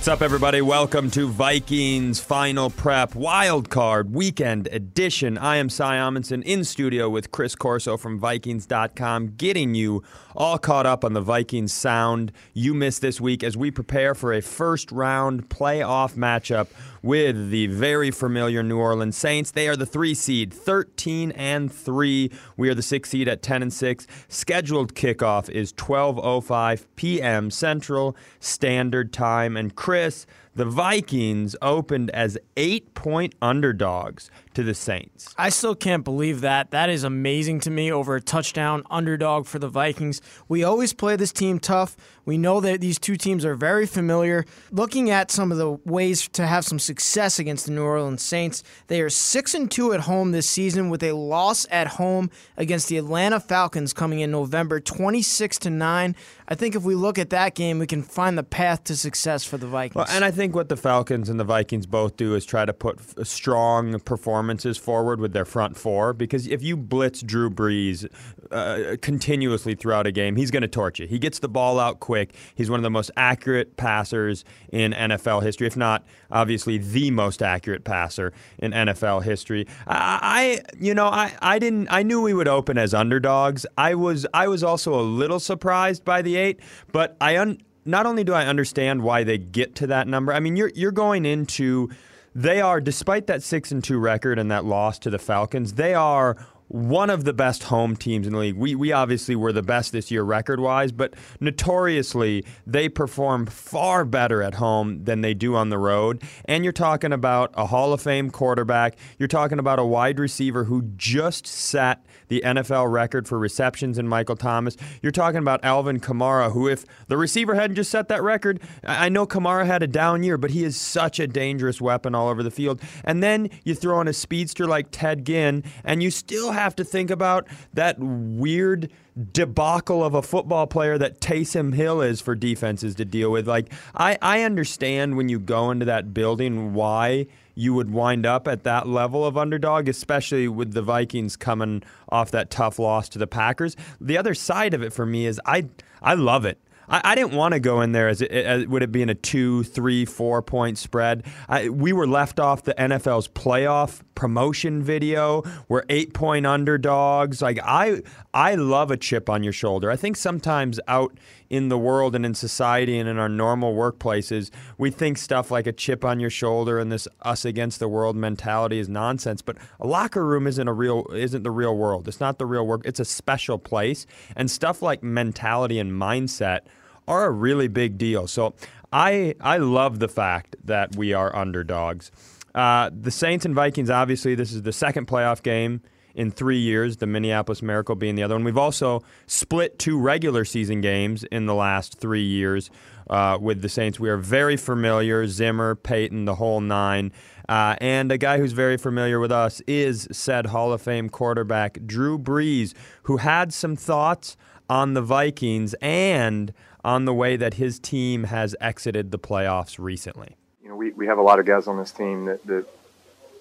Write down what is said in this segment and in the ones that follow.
What's up, everybody? Welcome to Vikings Final Prep Wild Card Weekend Edition. I am Cy Amundson in studio with Chris Corso from Vikings.com, getting you all caught up on the Vikings sound you missed this week as we prepare for a first round playoff matchup with the very familiar New Orleans Saints. They are the three seed, 13 and 3. We are the six seed at 10 and 6. Scheduled kickoff is 12:05 p.m. Central Standard Time. And Chris, the Vikings opened as eight point underdogs to the Saints. I still can't believe that. That is amazing to me over a touchdown underdog for the Vikings. We always play this team tough. We know that these two teams are very familiar. Looking at some of the ways to have some success against the New Orleans Saints, they are 6 and 2 at home this season with a loss at home against the Atlanta Falcons coming in November 26 to 9. I think if we look at that game, we can find the path to success for the Vikings. Well, and I think what the Falcons and the Vikings both do is try to put strong performances forward with their front four because if you blitz Drew Brees uh, continuously throughout a game, he's going to torch you. He gets the ball out quick. He's one of the most accurate passers in NFL history, if not obviously the most accurate passer in NFL history. I, I you know, I, I didn't I knew we would open as underdogs. I was I was also a little surprised by the eight, but I un, not only do I understand why they get to that number. I mean, you're you're going into they are despite that 6 and 2 record and that loss to the Falcons, they are one of the best home teams in the league. We, we obviously were the best this year record wise, but notoriously, they perform far better at home than they do on the road. And you're talking about a Hall of Fame quarterback. You're talking about a wide receiver who just set the NFL record for receptions in Michael Thomas. You're talking about Alvin Kamara, who, if the receiver hadn't just set that record, I know Kamara had a down year, but he is such a dangerous weapon all over the field. And then you throw in a speedster like Ted Ginn, and you still have to think about that weird debacle of a football player that Taysom Hill is for defenses to deal with. Like, I, I understand when you go into that building why you would wind up at that level of underdog, especially with the Vikings coming off that tough loss to the Packers. The other side of it for me is I I love it. I, I didn't want to go in there as, it, as would it be in a two, three, four point spread. I, we were left off the NFL's playoff promotion video. We're eight point underdogs. Like I, I love a chip on your shoulder. I think sometimes out in the world and in society and in our normal workplaces, we think stuff like a chip on your shoulder and this us against the world mentality is nonsense. But a locker room isn't a real isn't the real world. It's not the real work. It's a special place. And stuff like mentality and mindset are a really big deal. So I I love the fact that we are underdogs. Uh, the Saints and Vikings, obviously, this is the second playoff game in three years, the Minneapolis Miracle being the other one. We've also split two regular season games in the last three years uh, with the Saints. We are very familiar, Zimmer, Payton, the whole nine. Uh, and a guy who's very familiar with us is said Hall of Fame quarterback Drew Brees, who had some thoughts on the Vikings and on the way that his team has exited the playoffs recently. You know, we, we have a lot of guys on this team that, that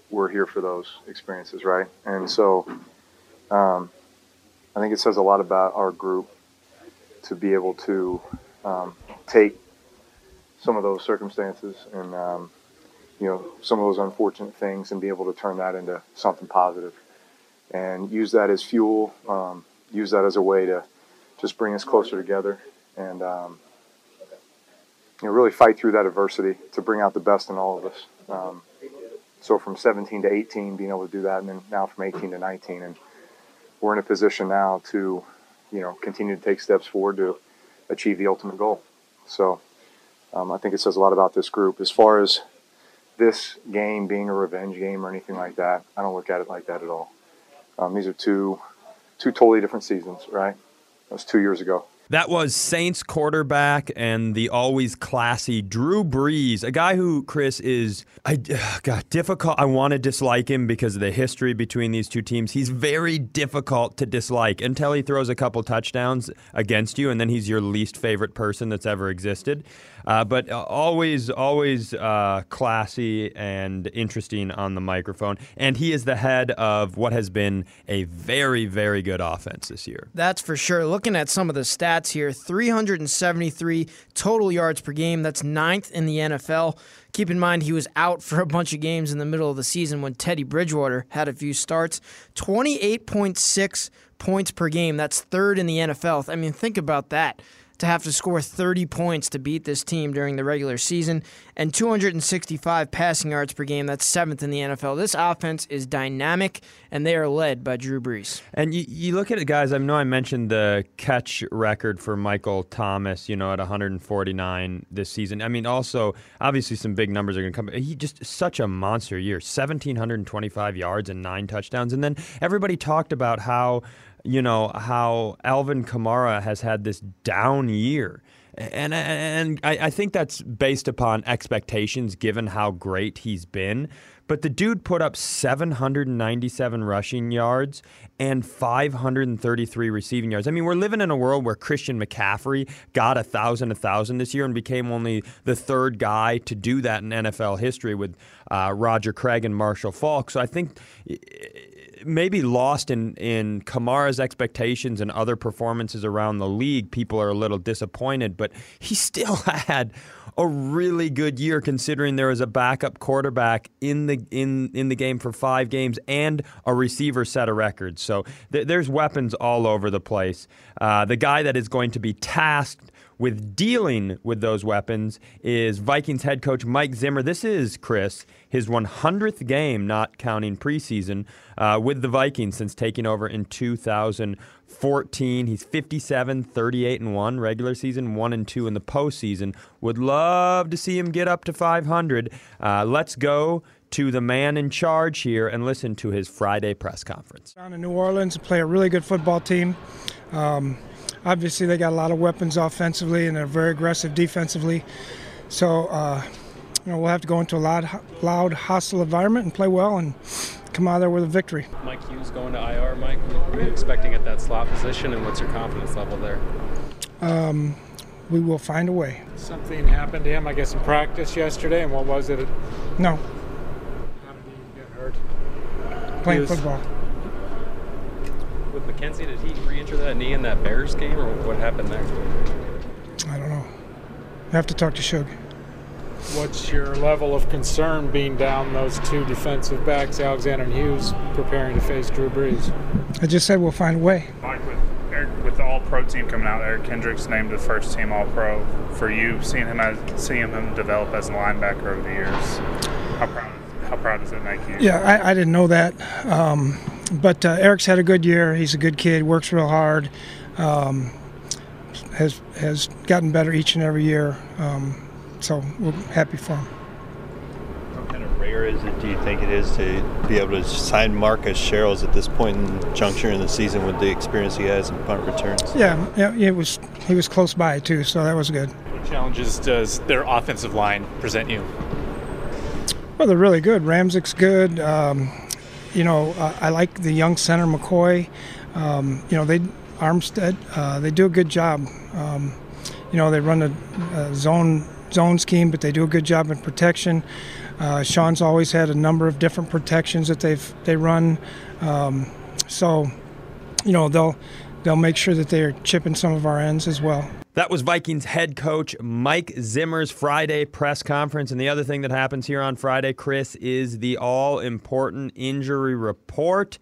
we're here for those experiences, right? And so um, I think it says a lot about our group to be able to um, take some of those circumstances and um, you know some of those unfortunate things and be able to turn that into something positive and use that as fuel um, use that as a way to just bring us closer together and um, you know really fight through that adversity to bring out the best in all of us. Um, so from 17 to 18 being able to do that and then now from 18 to 19 and we're in a position now to you know continue to take steps forward to achieve the ultimate goal. So um, i think it says a lot about this group. As far as this game being a revenge game or anything like that i don't look at it like that at all. Um, these are two two totally different seasons right? That was two years ago that was Saints quarterback and the always classy Drew Brees, a guy who Chris is I got difficult. I want to dislike him because of the history between these two teams. He's very difficult to dislike until he throws a couple touchdowns against you, and then he's your least favorite person that's ever existed. Uh, but uh, always, always uh, classy and interesting on the microphone. And he is the head of what has been a very, very good offense this year. That's for sure. Looking at some of the stats here 373 total yards per game. That's ninth in the NFL. Keep in mind, he was out for a bunch of games in the middle of the season when Teddy Bridgewater had a few starts. 28.6 points per game. That's third in the NFL. I mean, think about that to have to score 30 points to beat this team during the regular season and 265 passing yards per game. That's seventh in the NFL. This offense is dynamic, and they are led by Drew Brees. And you, you look at it, guys. I know I mentioned the catch record for Michael Thomas, you know, at 149 this season. I mean, also, obviously, some big numbers are going to come. He just such a monster year 1,725 yards and nine touchdowns. And then everybody talked about how you know, how Alvin Kamara has had this down year. And and I, I think that's based upon expectations given how great he's been. But the dude put up 797 rushing yards and 533 receiving yards. I mean, we're living in a world where Christian McCaffrey got a thousand, a thousand this year and became only the third guy to do that in NFL history with uh, Roger Craig and Marshall Faulk. So I think maybe lost in in Kamara's expectations and other performances around the league. People are a little disappointed, but he still had a really good year considering there was a backup quarterback in the in in the game for five games and a receiver set a record. So th- there's weapons all over the place. Uh, the guy that is going to be tasked with dealing with those weapons is Vikings head coach Mike Zimmer. This is, Chris, his 100th game, not counting preseason, uh, with the Vikings since taking over in 2014. He's 57, 38 and 1 regular season, 1 and 2 in the postseason. Would love to see him get up to 500. Uh, let's go to the man in charge here and listen to his Friday press conference. Down in New Orleans, play a really good football team. Um, obviously they got a lot of weapons offensively and they're very aggressive defensively. So uh, you know we'll have to go into a loud, loud, hostile environment and play well and come out of there with a victory. Mike Hughes going to IR. Mike, what are you expecting at that slot position, and what's your confidence level there? Um, we will find a way. Something happened to him, I guess, in practice yesterday, and what was it? No. How did he get hurt? Playing was- football. With Mackenzie, did he re-injure that knee in that Bears game, or what happened there? I don't know. I have to talk to Shug. What's your level of concern being down those two defensive backs, Alexander and Hughes, preparing to face Drew Brees? I just said we'll find a way. Mike, with Eric, with the All Pro team coming out, Eric Kendricks named the first team All Pro. For you, seeing him as seeing him develop as a linebacker over the years, how proud how proud does it make you? Yeah, I, I didn't know that. Um, but uh, Eric's had a good year. He's a good kid, works real hard, um, has, has gotten better each and every year. Um, so we're happy for him. How kind of rare is it, do you think it is, to be able to sign Marcus Sherels at this point in juncture in the season with the experience he has in punt returns? Yeah, yeah, it was he was close by too, so that was good. What challenges does their offensive line present you? Well, they're really good. Ramczyk's good. Um, you know, uh, I like the young center McCoy. Um, you know, they Armstead. Uh, they do a good job. Um, you know, they run a, a zone zone scheme, but they do a good job in protection. Uh, Sean's always had a number of different protections that they've they run. Um, so, you know, they'll they'll make sure that they're chipping some of our ends as well. That was Vikings head coach Mike Zimmer's Friday press conference. And the other thing that happens here on Friday, Chris, is the all important injury report.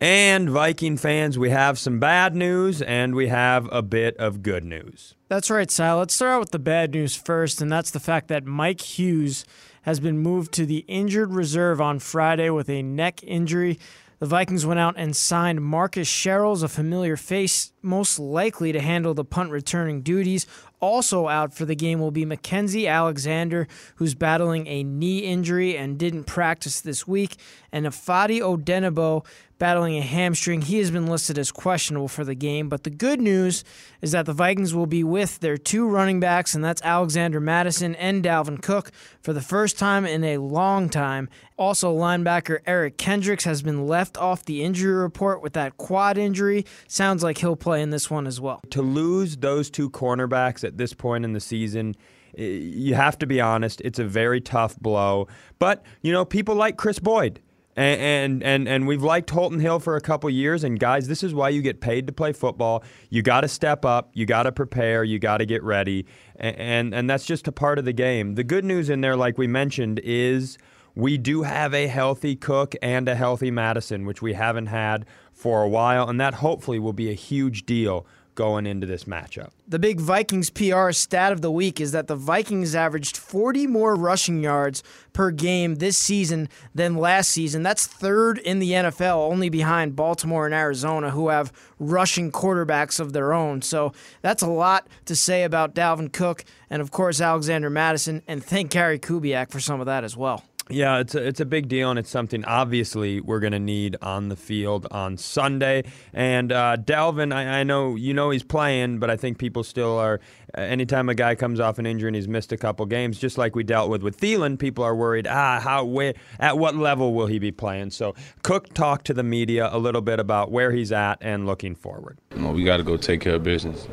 And Viking fans, we have some bad news and we have a bit of good news. That's right, Sal. Let's start out with the bad news first, and that's the fact that Mike Hughes has been moved to the injured reserve on Friday with a neck injury. The Vikings went out and signed Marcus Sherels, a familiar face, most likely to handle the punt returning duties. Also out for the game will be Mackenzie Alexander, who's battling a knee injury and didn't practice this week, and Ifeadi Odenigbo battling a hamstring. He has been listed as questionable for the game, but the good news is that the Vikings will be with their two running backs, and that's Alexander Mattison and Dalvin Cook for the first time in a long time. Also, linebacker Eric Kendricks has been left off the injury report with that quad injury. Sounds like he'll play in this one as well. To lose those two cornerbacks at this point in the season You have to be honest; it's a very tough blow. But you know, people like Kris Boyd. And, and and we've liked Holton Hill for a couple years. And guys, this is why you get paid to play football. You got to step up. You got to prepare. You got to get ready. And, and and that's just a part of the game. The good news in there, like we mentioned, is we do have a healthy Cook and a healthy Mattison, which we haven't had for a while, and that hopefully will be a huge deal going into this matchup. The big Vikings PR stat of the week is that the Vikings averaged 40 more rushing yards per game this season than last season. That's third in the NFL, only behind Baltimore and Arizona, who have rushing quarterbacks of their own. So that's a lot to say about Dalvin Cook and, of course, Alexander Mattison. And thank Gary Kubiak for some of that as well. Yeah, it's a, it's a big deal, and it's something obviously we're going to need on the field on Sunday. And uh, Dalvin, I, I, know you know he's playing, but I think people still are. Uh, anytime a guy comes off an injury and he's missed a couple games, just like we dealt with with Thielen, people are worried. Ah, how where at what level will he be playing? So Cook talked to the media a little bit about where he's at and looking forward. You know, we got to go take care of business.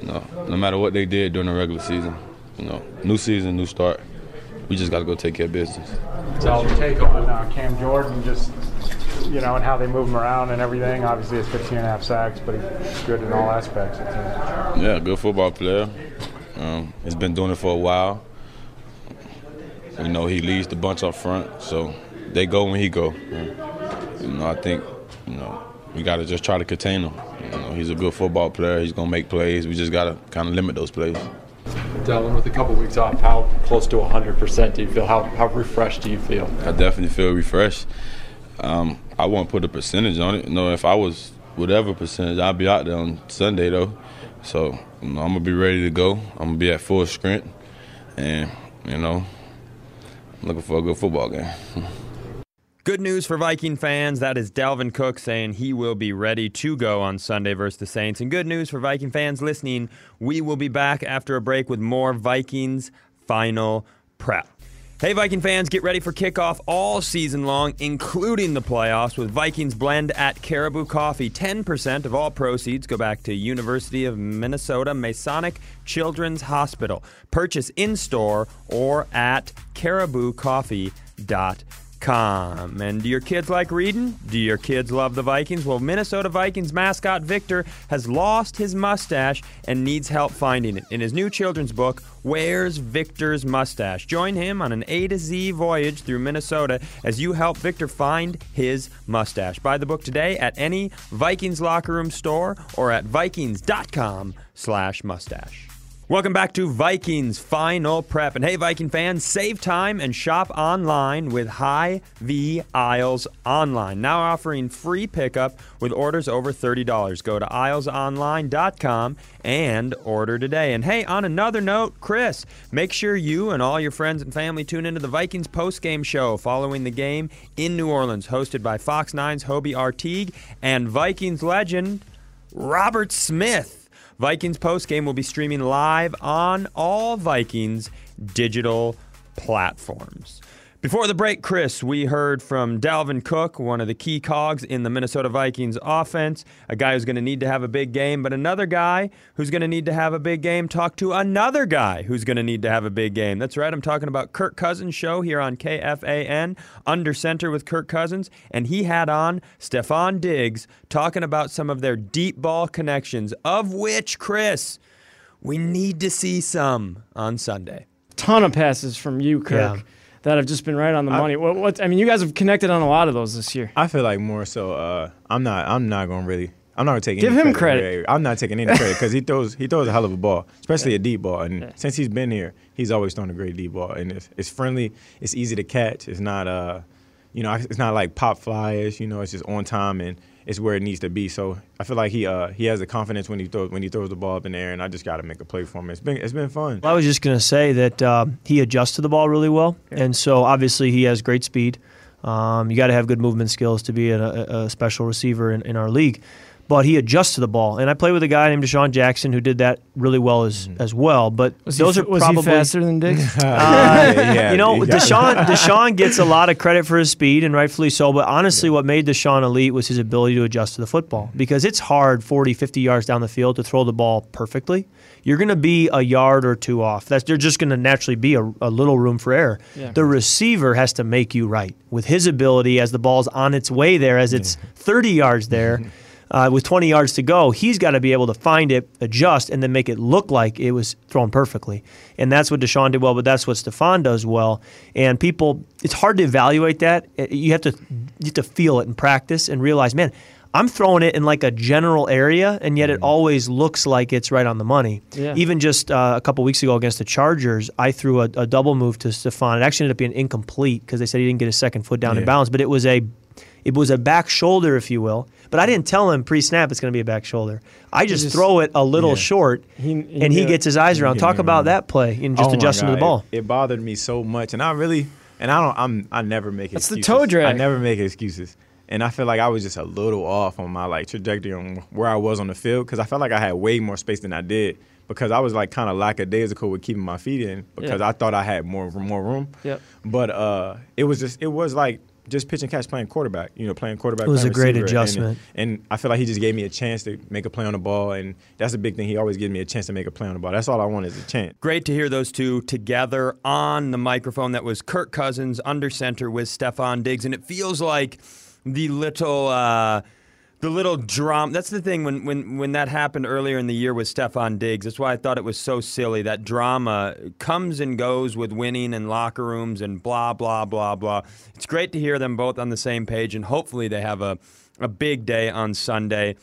You know, no matter what they did during the regular season, you know, new season, new start we just got to go take care of business. So your take on uh, Cam Jordan, just you know, and how they move him around and everything. Obviously, it's 15 and a half sacks, but he's good in all aspects. Yeah, good football player. Um, he's been doing it for a while. You know, he leads the bunch up front, so they go when he go. You know, I think, you know, we got to just try to contain him. You know, he's a good football player. He's gonna make plays. We just got to kind of limit those plays. Dalvin, with a couple weeks off, how close to 100% do you feel? How, how refreshed do you feel? I definitely feel refreshed. Um, I won't put a percentage on it. You know, if I was whatever percentage, I'd be out there on Sunday though. So you know, I'm gonna be ready to go. I'm gonna be at full strength, and you know, I'm looking for a good football game. Good news for Viking fans. That is Dalvin Cook saying he will be ready to go on Sunday versus the Saints. And good news for Viking fans listening. We will be back after a break with more Vikings final prep. Hey, Viking fans, get ready for kickoff all season long, including the playoffs, with Vikings Blend at Caribou Coffee. 10% of all proceeds go back to University of Minnesota Masonic Children's Hospital. Purchase in store or at cariboucoffee.com. Com. And do your kids like reading? Do your kids love the Vikings? Well, Minnesota Vikings mascot Victor has lost his mustache and needs help finding it. In his new children's book, Where's Victor's Mustache? Join him on an A to Z voyage through Minnesota as you help Victor find his mustache. Buy the book today at any Vikings locker room store or at vikings.com slash mustache. Welcome back to Vikings Final Prep. And hey, Viking fans, save time and shop online with Hy-Vee Aisles Online. Now offering free pickup with orders over $30. Go to aislesonline.com and order today. And hey, on another note, Chris, make sure you and all your friends and family tune into the Vikings post-game show following the game in New Orleans, hosted by Fox 9's Hobie Artigue and Vikings legend Robert Smith. Vikings postgame will be streaming live on all Vikings digital platforms. Before the break, Chris, we heard from Dalvin Cook, one of the key cogs in the Minnesota Vikings offense, a guy who's going to need to have a big game, but another guy who's going to need to have a big game talk to another guy who's going to need to have a big game. That's right, I'm talking about Kirk Cousins' show here on KFAN, Under Center with Kirk Cousins, and he had on Stefon Diggs talking about some of their deep ball connections, of which, Chris, we need to see some on Sunday. Ton of passes from you, Kirk. Yeah that have just been right on the I, money. What, what, I mean, you guys have connected on a lot of those this year. I feel like more so. Uh, I'm not. I'm not going to really. I'm not to take give him credit. credit. I'm not taking any credit because he throws he throws a hell of a ball, especially yeah. a deep ball. And yeah. since he's been here, he's always thrown a great deep ball. And it's, it's friendly. It's easy to catch. It's not uh, you know, it's not like pop flyers. You know, it's just on time and it's where it needs to be. So I feel like he uh, he has the confidence when he throws when he throws the ball up in the air, and I just got to make a play for him. It's been it's been fun. Well, I was just gonna say that uh, he adjusts to the ball really well, yeah. and so obviously he has great speed. Um, you got to have good movement skills to be a, a special receiver in, in our league. But he adjusts to the ball. And I played with a guy named DeSean Jackson who did that really well as mm-hmm. as well. But Was those he, are was probably he faster than Diggs? Uh, uh, Yeah, you know, he DeSean DeSean gets a lot of credit for his speed, and rightfully so. But honestly, what made DeSean elite was his ability to adjust to the football mm-hmm. because it's hard 40, 50 yards down the field to throw the ball perfectly. You're going to be a yard or two off. That's there's just going to naturally be a, a little room for error. Yeah. The receiver has to make you right with his ability as the ball's on its way there, as it's 30 yards there. Uh, with 20 yards to go, he's got to be able to find it, adjust, and then make it look like it was thrown perfectly. And that's what DeSean did well, but that's what Stefon does well. And people, it's hard to evaluate that. Uh, You have to you have to feel it in practice and realize, man, I'm throwing it in like a general area, and yet it always looks like it's right on the money. Yeah. Even just uh, a couple weeks ago against the Chargers, I threw a, a double move to Stefon. It actually ended up being incomplete because they said he didn't get his second foot down in Yeah. bounds, but it was a it was a back shoulder, if you will. But I didn't tell him pre-snap it's going to be a back shoulder. I just, just- throw it a little Yeah. short, He- he and he gets his eyes around. Talk knew it. about that play and just Oh adjusting to the ball. It, it bothered me so much, and I really, and I don't, I'm, I never make That's the toe drag. I never make excuses, and I feel like I was just a little off on my like trajectory on where I was on the field because I felt like I had way more space than I did because I was like kind of lackadaisical with keeping my feet in because Yeah. I thought I had more more room. Yep. But uh, it was just it was like just pitch and catch playing quarterback. You know, playing quarterback. It was playing a great receiver, and- adjustment. And, I feel like he just gave me a chance to make a play on the ball, and that's a big thing. He always gives me a chance to make a play on the ball. That's all I want is a chance. Great to hear those two together on the microphone. That was Kirk Cousins under center with Stefon Diggs, and it feels like the little. Uh, the little drama. That's the thing when, when, when that happened earlier in the year with Stefon Diggs. That's why I thought it was so silly. That drama comes and goes with winning and locker rooms and blah, blah, blah, blah. It's great to hear them both on the same page, and hopefully they have a, a big day on Sunday.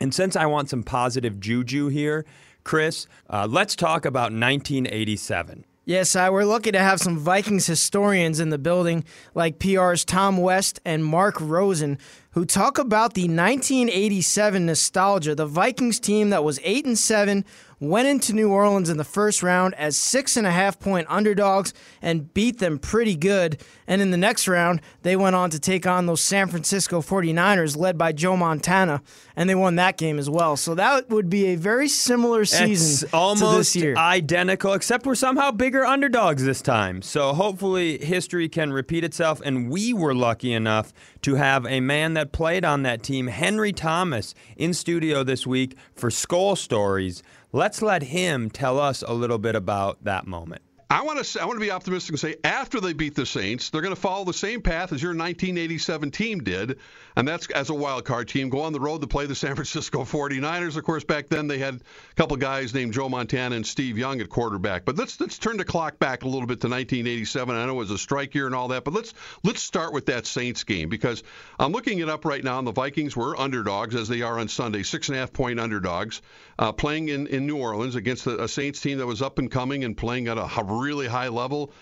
And since I want some positive juju here, Chris, uh, let's talk about 1987. Yes, I, we're lucky to have some Vikings historians in the building, like PR's Tom West and Mark Rosen, who talk about the 1987 nostalgia. The Vikings team that was eight and seven went into New Orleans in the first round as six and a half point underdogs and beat them pretty good. And in the next round, they went on to take on those San Francisco 49ers led by Joe Montana, and they won that game as well. So that would be a very similar season It's almost to this year. identical, except we're somehow bigger underdogs this time. So hopefully history can repeat itself. And we were lucky enough to have a man that played on that team, Henry Thomas, in studio this week for Skull Stories. Let's let him tell us a little bit about that moment. I want to I want to be optimistic and say after they beat the Saints, they're going to follow the same path as your 1987 team did, and that's as a wild card team go on the road to play the San Francisco 49ers. Of course, back then they had a couple guys named Joe Montana and Steve Young at quarterback. But let's let's turn the clock back a little bit to 1987. I know it was a strike year and all that, but let's let's start with that Saints game because I'm looking it up right now, and the Vikings were underdogs as they are on Sunday, six and a half point underdogs, uh, playing in in New Orleans against a, a Saints team that was up and coming and playing at a really high level.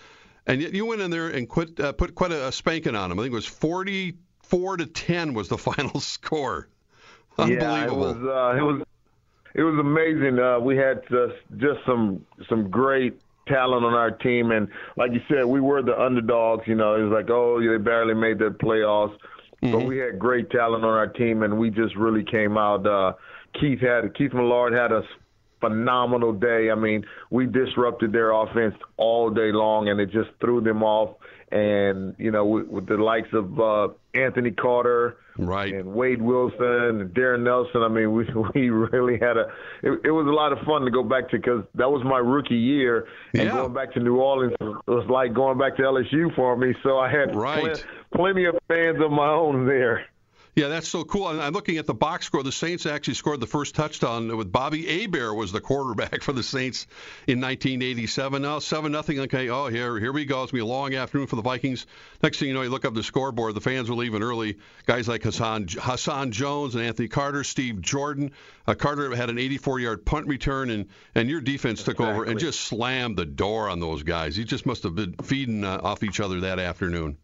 And yet you went in there and quit, uh, put quite a, a spanking on them. I think it was 44 to 10 was the final score. Unbelievable. Yeah, it was uh, it was it was amazing. Uh, we had uh, just some some great talent on our team, and like you said, we were the underdogs. You know, it was like, oh, they barely made the playoffs, but we had great talent on our team, and we just really came out. Uh, Keith had Keith Millard had a phenomenal day. I mean, we disrupted their offense all day long, and it just threw them off. And you know, with, with the likes of uh, Anthony Carter, right, and Wade Wilson and Darrin Nelson. I mean, we we really had a. It, it was a lot of fun to go back to because that was my rookie year, and going back to New Orleans was like going back to LSU for me. So I had Right. plen- plenty of fans of my own there. Yeah, that's so cool. And I'm looking at the box score. The Saints actually scored the first touchdown with Bobby Hebert was the quarterback for the Saints in 1987. Now seven nothing. Okay, oh here here we go. It's gonna be a long afternoon for the Vikings. Next thing you know, you look up the scoreboard. The fans were leaving early. Guys like Hassan Hassan Jones and Anthony Carter, Steve Jordan. Uh, Carter had an 84-yard punt return, and and your defense took over and just slammed the door on those guys. You just must have been feeding uh, off each other that afternoon.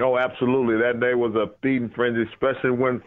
Oh, absolutely. That day was a feeding frenzy, especially when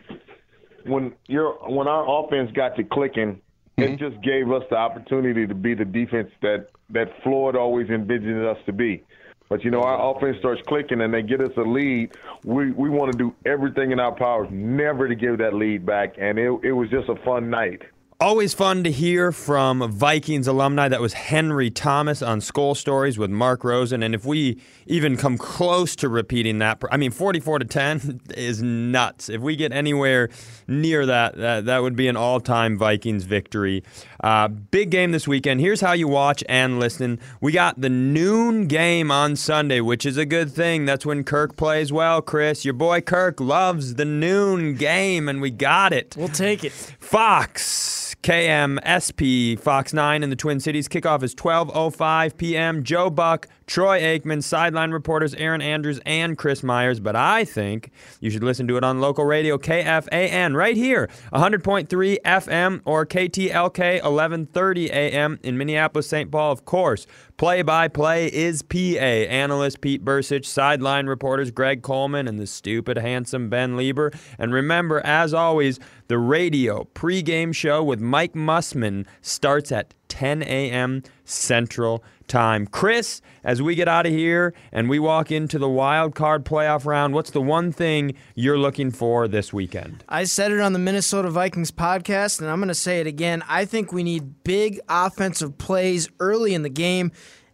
when your when our offense got to clicking. It mm-hmm. just gave us the opportunity to be the defense that that Floyd always envisioned us to be. But you know, our offense starts clicking and they get us a lead. We we want to do everything in our powers never to give that lead back, and it it was just a fun night. Always fun to hear from Vikings alumni. That was Henry Thomas on Skull Stories with Mark Rosen. And if we even come close to repeating that, I mean, 44 to 10 is nuts. If we get anywhere near that, that, that would be an all time Vikings victory. Uh, big game this weekend. Here's how you watch and listen. We got the noon game on Sunday, which is a good thing. That's when Kirk plays well, Chris. Your boy Kirk loves the noon game, and we got it. We'll take it. Fox. KMSP Fox 9 in the Twin Cities. Kickoff is 12:05 p.m. Joe Buck, Troy Aikman, sideline reporters Erin Andrews and Chris Myers, but I think you should listen to it on local radio KFAN right here, 100.3 FM or KTLK 1130 AM in Minneapolis, St. Paul, of course. Play by play is PA. Analyst Pete Bercich, sideline reporters Greg Coleman, and the stupid, handsome Ben Leber. And remember, as always, the radio pregame show with Mike Mussman starts at 10 a.m. Central Time. Chris, as we get out of here and we walk into the wild card playoff round, what's the one thing you're looking for this weekend? I said it on the Minnesota Vikings podcast, and I'm going to say it again. I think we need big offensive plays early in the game.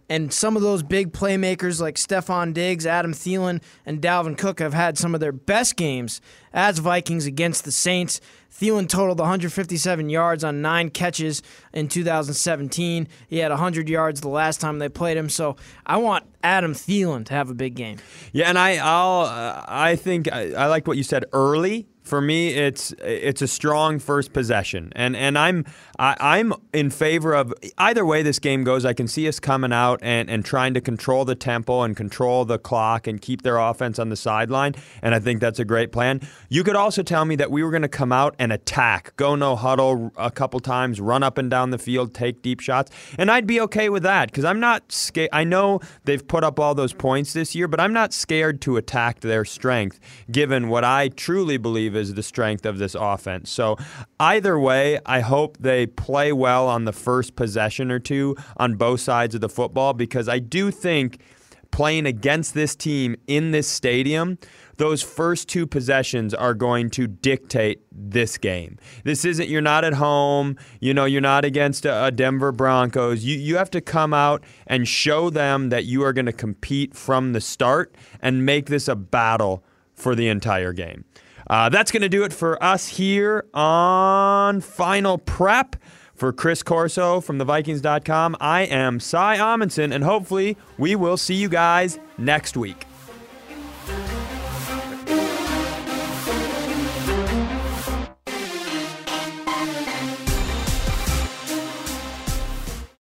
And some of those big playmakers like Stefon Diggs, Adam Thielen, and Dalvin Cook have had some of their best games as Vikings against the Saints. Thielen totaled 157 yards on nine catches in 2017. He had 100 yards the last time they played him. So I want Adam Thielen to have a big game. Yeah, and I, I'll, uh, I think I, I like what you said early for me, it's it's a strong first possession, and and I'm I, am in favor of either way this game goes. I can see us coming out and, and trying to control the tempo and control the clock and keep their offense on the sideline, and I think that's a great plan. You could also tell me that we were going to come out and attack, go no huddle a couple times, run up and down the field, take deep shots, and I'd be okay with that because I'm not scared. I know they've put up all those points this year, but I'm not scared to attack their strength, given what I truly believe is the strength of this offense. So, either way, I hope they play well on the first possession or two on both sides of the football because I do think playing against this team in this stadium, those first two possessions are going to dictate this game. This isn't you're not at home, you know, you're not against a, a Denver Broncos. You you have to come out and show them that you are going to compete from the start and make this a battle for the entire game. Uh, that's going to do it for us here on Final Prep. For Chris Corso from thevikings.com, I am Cy Amundson, and hopefully we will see you guys next week.